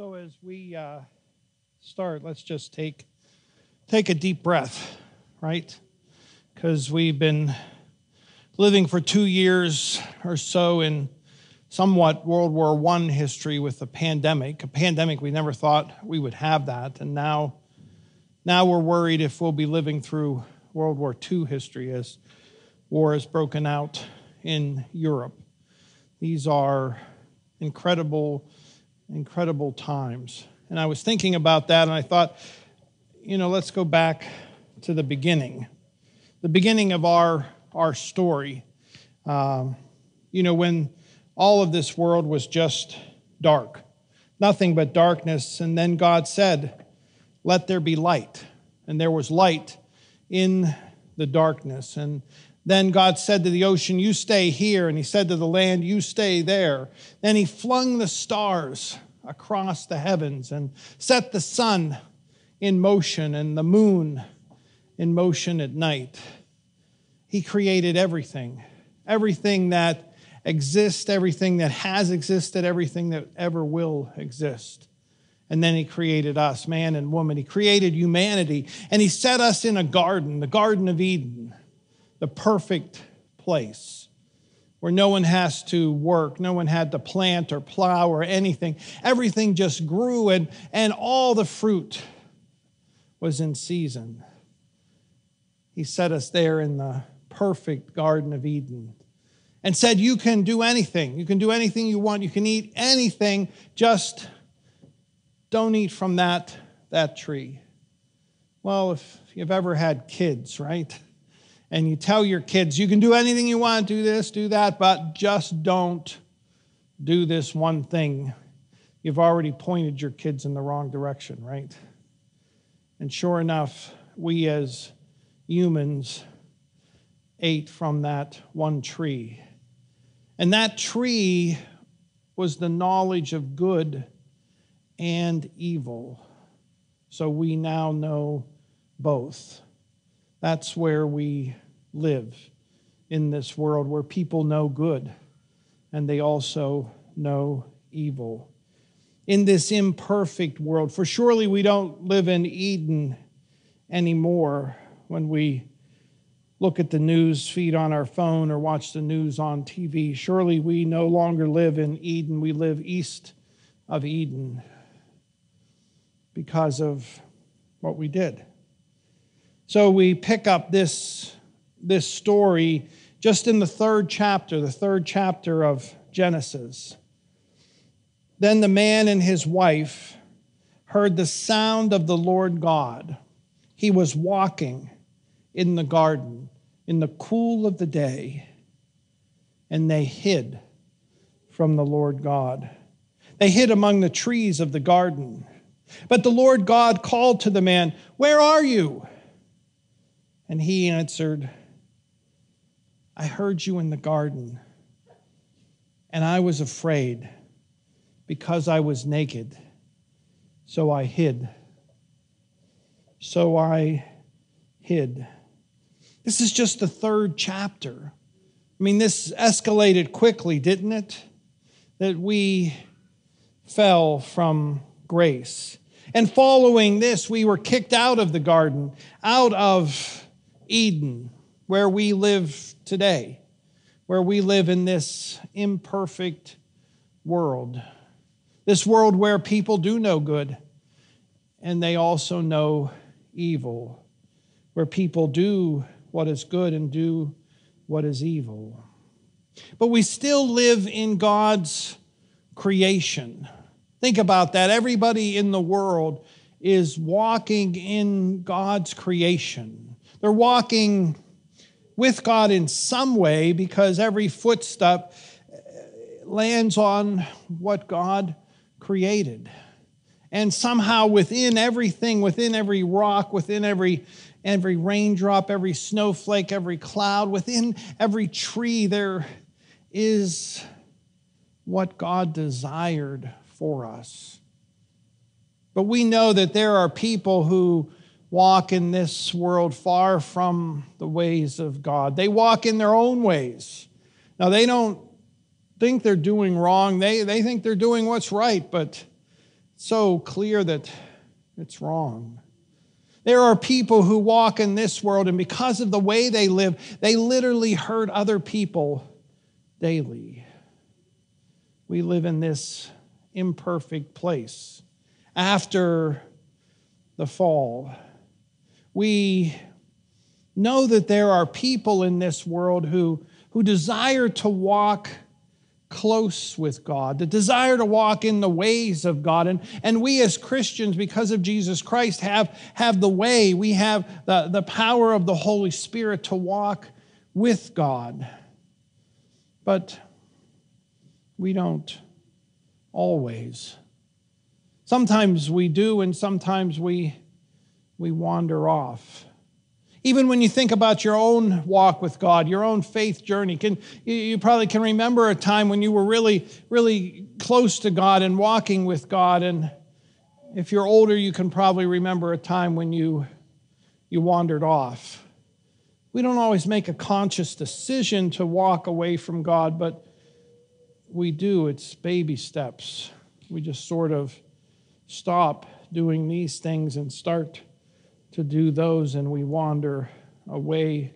So as we uh, start, let's just take take a deep breath, right? Because we've been living for two years or so in somewhat World War One history with a pandemic. A pandemic we never thought we would have that, and now now we're worried if we'll be living through World War II history as war has broken out in Europe. These are incredible incredible times. And I was thinking about that and I thought, you know, let's go back to the beginning, the beginning of our, our story. Um, you know, when all of this world was just dark, nothing but darkness. And then God said, Let there be light. And there was light in the darkness. And then God said to the ocean, You stay here. And he said to the land, You stay there. Then he flung the stars across the heavens and set the sun in motion and the moon in motion at night. He created everything, everything that exists, everything that has existed, everything that ever will exist. And then he created us, man and woman. He created humanity, and he set us in a garden, the Garden of Eden the perfect place where no one has to work, no one had to plant or plow or anything. Everything just grew, and, and all the fruit was in season. He set us there in the perfect Garden of Eden and said, You can do anything. You can do anything you want. You can eat anything. Just don't eat from that, that tree. Well, if you've ever had kids, right? And you tell your kids, you can do anything you want, do this, do that, but just don't do this one thing, you've already pointed your kids in the wrong direction, right? And sure enough, we as humans ate from that one tree. And that tree was the knowledge of good and evil. So we now know both. That's where we live in this world, where people know good and they also know evil. In this imperfect world, for surely we don't live in Eden anymore when we look at the news feed on our phone or watch the news on TV. Surely we no longer live in Eden, we live east of Eden because of what we did. So we pick up this, this story just in the third chapter, the third chapter of Genesis. Then the man and his wife heard the sound of the Lord God. He was walking in the garden in the cool of the day, and they hid from the Lord God. They hid among the trees of the garden. But the Lord God called to the man, Where are you? And he answered, I heard you in the garden, and I was afraid because I was naked, so I hid. So I hid. This is just the third chapter. I mean, this escalated quickly, didn't it? That we fell from grace. And following this, we were kicked out of the garden, out of Eden, where we live today, where we live in this imperfect world. This world where people do know good and they also know evil, where people do what is good and do what is evil. But we still live in God's creation. Think about that. Everybody in the world is walking in God's creation. They're walking with God in some way because every footstep uh, lands on what God created. And somehow within everything, within every rock, within every every raindrop, every snowflake, every cloud, within every tree there is what God desired for us. But we know that there are people who walk in this world far from the ways of God. They walk in their own ways. Now, they don't think they're doing wrong, they, they think they're doing what's right, but so clear that it's wrong. There are people who walk in this world, and because of the way they live, they literally hurt other people daily. We live in this imperfect place after the fall. We know that there are people in this world who, who desire to walk close with God, the desire to walk in the ways of God. And, and we as Christians, because of Jesus Christ, have, have the way, we have the, the power of the Holy Spirit to walk with God. But we don't always. Sometimes we do, and sometimes we, we wander off. Even when you think about your own walk with God, your own faith journey, can, you probably can remember a time when you were really, really close to God and walking with God. And if you're older, you can probably remember a time when you, you wandered off. We don't always make a conscious decision to walk away from God, but we do. It's baby steps. We just sort of stop doing these things and start to do those, and we wander away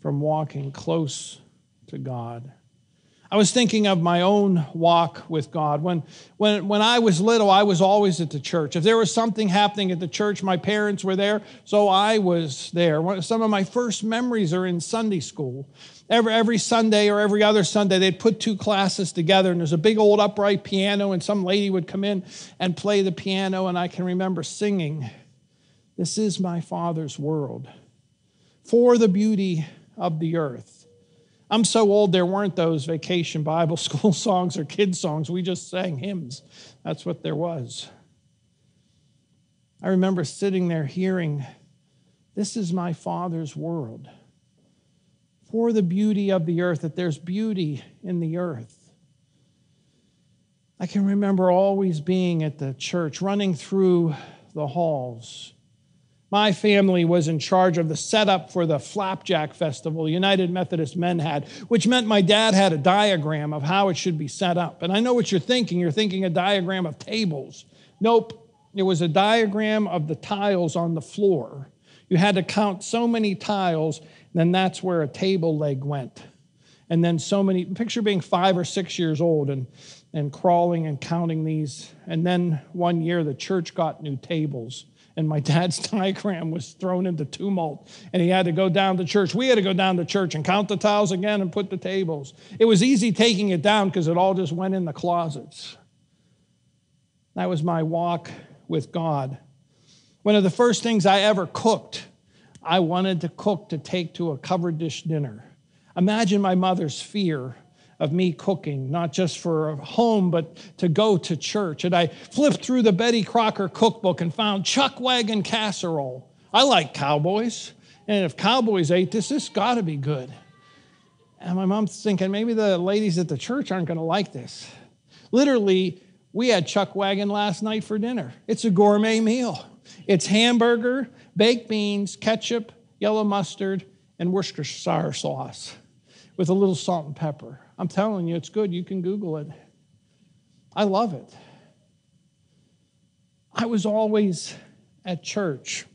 from walking close to God. I was thinking of my own walk with God. When, when, when I was little, I was always at the church. If there was something happening at the church, my parents were there, so I was there. Some of my first memories are in Sunday school. Every, every Sunday or every other Sunday, they'd put two classes together, and there's a big old upright piano, and some lady would come in and play the piano, and I can remember singing this is my Father's world for the beauty of the earth. I'm so old, there weren't those vacation Bible school songs or kids' songs. We just sang hymns. That's what there was. I remember sitting there hearing, This is my Father's world for the beauty of the earth, that there's beauty in the earth. I can remember always being at the church, running through the halls my family was in charge of the setup for the Flapjack Festival United Methodist Men had, which meant my dad had a diagram of how it should be set up. And I know what you're thinking. You're thinking a diagram of tables. Nope, it was a diagram of the tiles on the floor. You had to count so many tiles, and then that's where a table leg went. And then so many, picture being five or six years old and, and crawling and counting these. And then one year the church got new tables and my dad's diagram was thrown into tumult and he had to go down to church. We had to go down to church and count the tiles again and put the tables. It was easy taking it down because it all just went in the closets. That was my walk with god. One of the first things i ever cooked i wanted to cook to take to a covered dish dinner. Imagine my mother's fear of me cooking, not just for home, but to go to church. And I flipped through the Betty Crocker cookbook and found chuck wagon casserole. I like cowboys. And if cowboys ate this, this got to be good. And my mom's thinking maybe the ladies at the church aren't going to like this. Literally, we had chuck wagon last night for dinner. It's a gourmet meal. It's hamburger, baked beans, ketchup, yellow mustard, and Worcestershire sauce with a little salt and pepper. I'm telling you, it's good. You can Google it. I love it. I was always at church.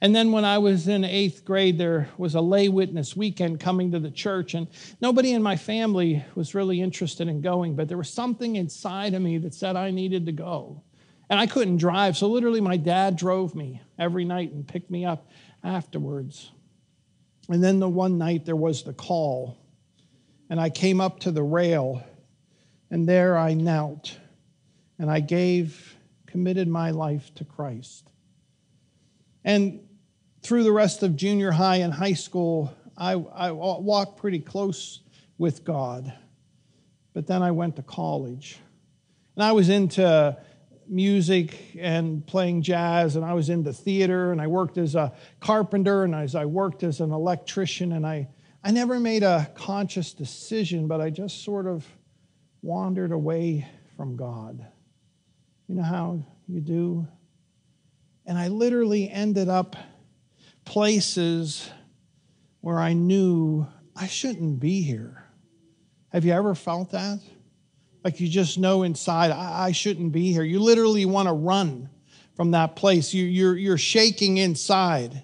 And then when I was in eighth grade, there was a lay witness weekend coming to the church, and nobody in my family was really interested in going, but there was something inside of me that said I needed to go. And I couldn't drive, so literally my dad drove me every night and picked me up afterwards. And then the one night there was the call and I came up to the rail, and there I knelt, and I gave, committed my life to Christ. And through the rest of junior high and high school, I, I walked pretty close with God. But then I went to college. And I was into music and playing jazz, and I was into theater, and I worked as a carpenter, and as I worked as an electrician, and I I never made a conscious decision, but I just sort of wandered away from God. You know how you do? And I literally ended up places where I knew I shouldn't be here. Have you ever felt that? Like you just know inside, I, I shouldn't be here. You literally want to run from that place. You, you're, you're shaking inside.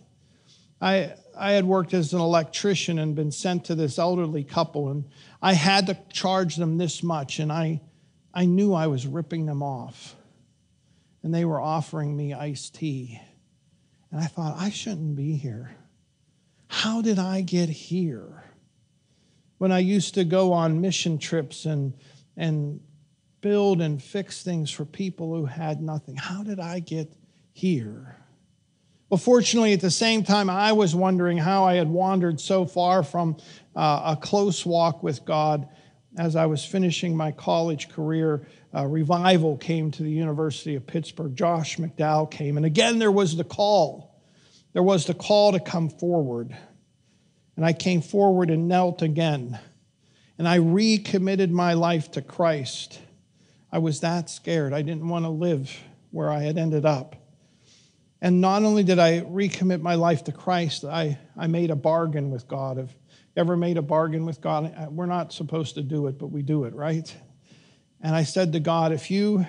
I, I had worked as an electrician and been sent to this elderly couple, and I had to charge them this much, and I, I knew I was ripping them off. And they were offering me iced tea. And I thought, I shouldn't be here. How did I get here? When I used to go on mission trips and, and build and fix things for people who had nothing, how did I get here? Well, fortunately, at the same time, I was wondering how I had wandered so far from uh, a close walk with God. As I was finishing my college career, revival came to the University of Pittsburgh. Josh McDowell came, and again, there was the call there was the call to come forward. And I came forward and knelt again. And I recommitted my life to Christ. I was that scared. I didn't want to live where I had ended up. And not only did I recommit my life to Christ, I, I made a bargain with God. Have ever made a bargain with God? Uh, we're not supposed to do it, but we do it, right? And I said to God, if you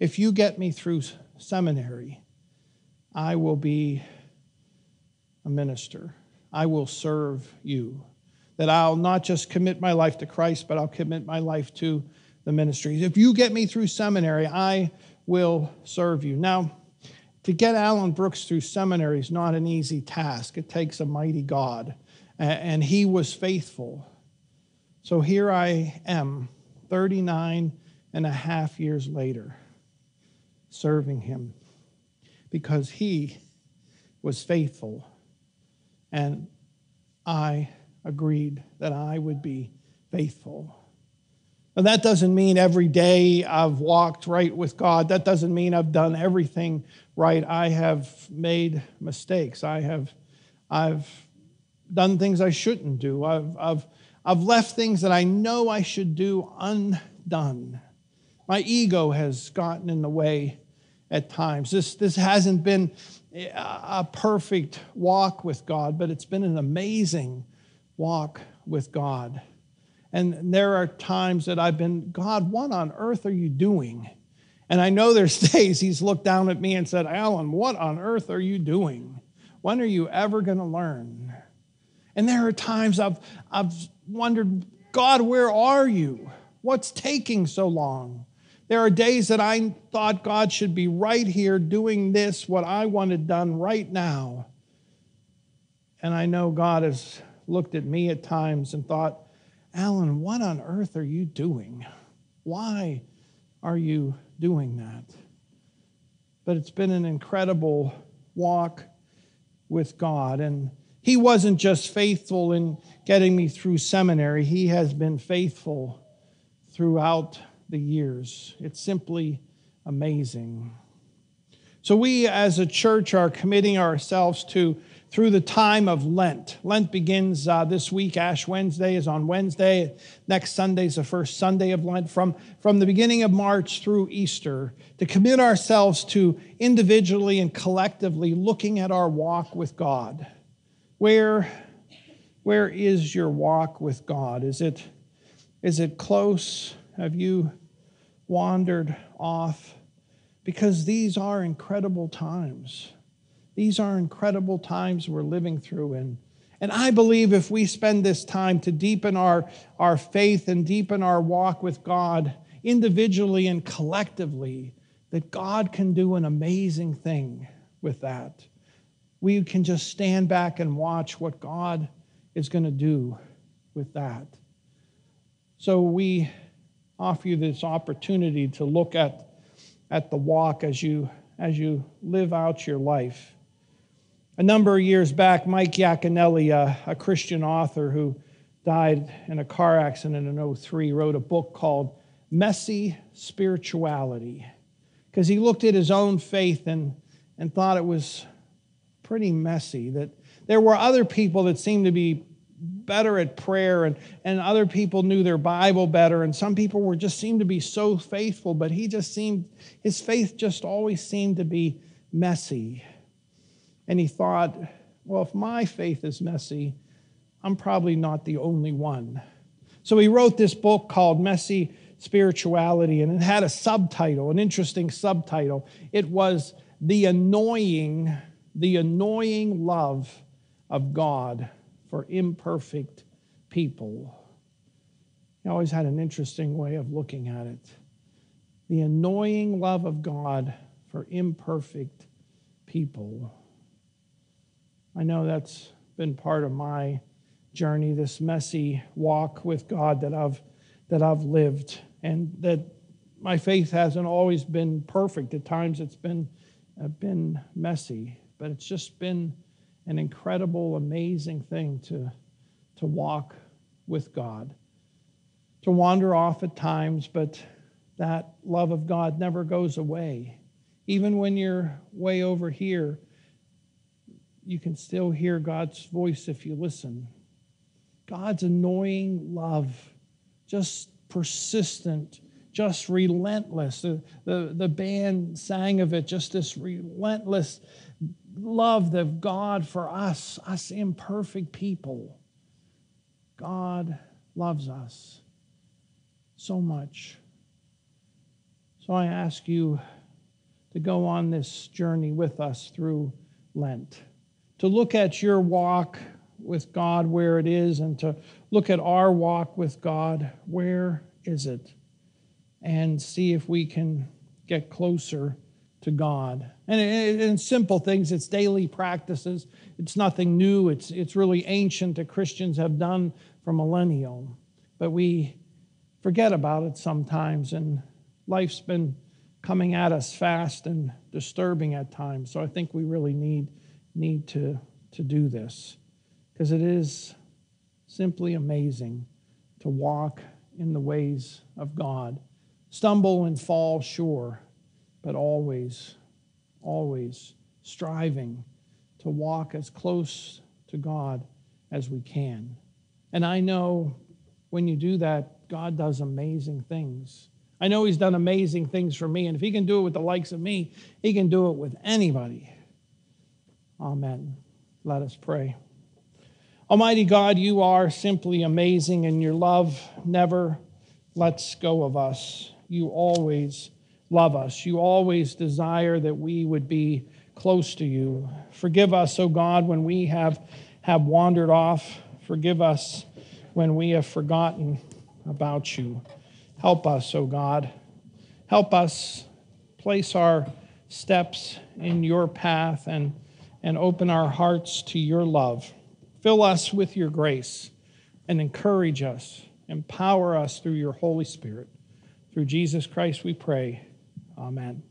if you get me through seminary, I will be a minister. I will serve you. That I'll not just commit my life to Christ, but I'll commit my life to the ministry. If you get me through seminary, I will serve you. Now, to get Alan Brooks through seminary is not an easy task. It takes a mighty God, and he was faithful. So here I am, 39 and a half years later, serving him because he was faithful and I agreed that I would be faithful. Now, that doesn't mean every day I've walked right with God. That doesn't mean I've done everything right. I have made mistakes. I have, I've done things I shouldn't do. I've, I've, I've left things that I know I should do undone. My ego has gotten in the way at times. This, this hasn't been a perfect walk with God, but it's been an amazing walk with God. And there are times that I've been, God, what on earth are you doing? And I know there's days he's looked down at me and said, Alan, what on earth are you doing? When are you ever going to learn? And there are times I've, I've wondered, God, where are you? What's taking so long? There are days that I thought God should be right here doing this, what I wanted done right now. And I know God has looked at me at times and thought, Alan, what on earth are you doing? Why are you doing that? But it's been an incredible walk with God. And He wasn't just faithful in getting me through seminary, He has been faithful throughout the years. It's simply amazing. So, we as a church are committing ourselves to through the time of Lent. Lent begins uh, this week. Ash Wednesday is on Wednesday. Next Sunday is the first Sunday of Lent. From, from the beginning of March through Easter, to commit ourselves to individually and collectively looking at our walk with God. Where, where is your walk with God? Is it, is it close? Have you wandered off? Because these are incredible times. These are incredible times we're living through. And, and I believe if we spend this time to deepen our, our faith and deepen our walk with God individually and collectively, that God can do an amazing thing with that. We can just stand back and watch what God is going to do with that. So we offer you this opportunity to look at, at the walk as you, as you live out your life. A number of years back, Mike Yaconelli, a, a Christian author who died in a car accident in 03, wrote a book called Messy Spirituality because he looked at his own faith and, and thought it was pretty messy, that there were other people that seemed to be better at prayer and, and other people knew their Bible better and some people were just seemed to be so faithful, but he just seemed his faith just always seemed to be messy. And he thought, well, if my faith is messy, I'm probably not the only one. So he wrote this book called Messy spirituality, and it had a subtitle, an interesting subtitle. It was The Annoying, the Annoying Love of God for Imperfect People. He always had an interesting way of looking at it. The annoying love of God for imperfect people. I know that's been part of my journey, this messy walk with God that I've that I've lived, and that my faith hasn't always been perfect. At times, it's been uh, been messy, but it's just been an incredible, amazing thing to to walk with God, to wander off at times, but that love of God never goes away. Even when you're way over here, you can still hear God's voice if you listen. God's annoying love, just persistent, just relentless. The, the, the band sang of it, just this relentless love of God for us, us imperfect people. God loves us so much. So I ask you to go on this journey with us through Lent, to look at your walk with God where it is, and to look at our walk with God where is it, and see if we can get closer to God. And in simple things, it's daily practices. It's nothing new. It's, it's really ancient that Christians have done for millennium. But we forget about it sometimes, and life's been coming at us fast and disturbing at times. So I think we really need, need to, to do this because it is simply amazing to walk in the ways of God. Stumble and fall, sure, but always, always striving to walk as close to God as we can. And I know when you do that, God does amazing things. I know He's done amazing things for me, and if He can do it with the likes of me, He can do it with anybody. Amen. Let us pray. Almighty God, you are simply amazing, and your love never lets go of us. You always love us. You always desire that we would be close to you. Forgive us, O God, when we have, have wandered off. Forgive us when we have forgotten about you. Help us, O God. Help us place our steps in your path and, and open our hearts to your love. Fill us with your grace and encourage us, empower us through your Holy Spirit. Through Jesus Christ we pray. Amen.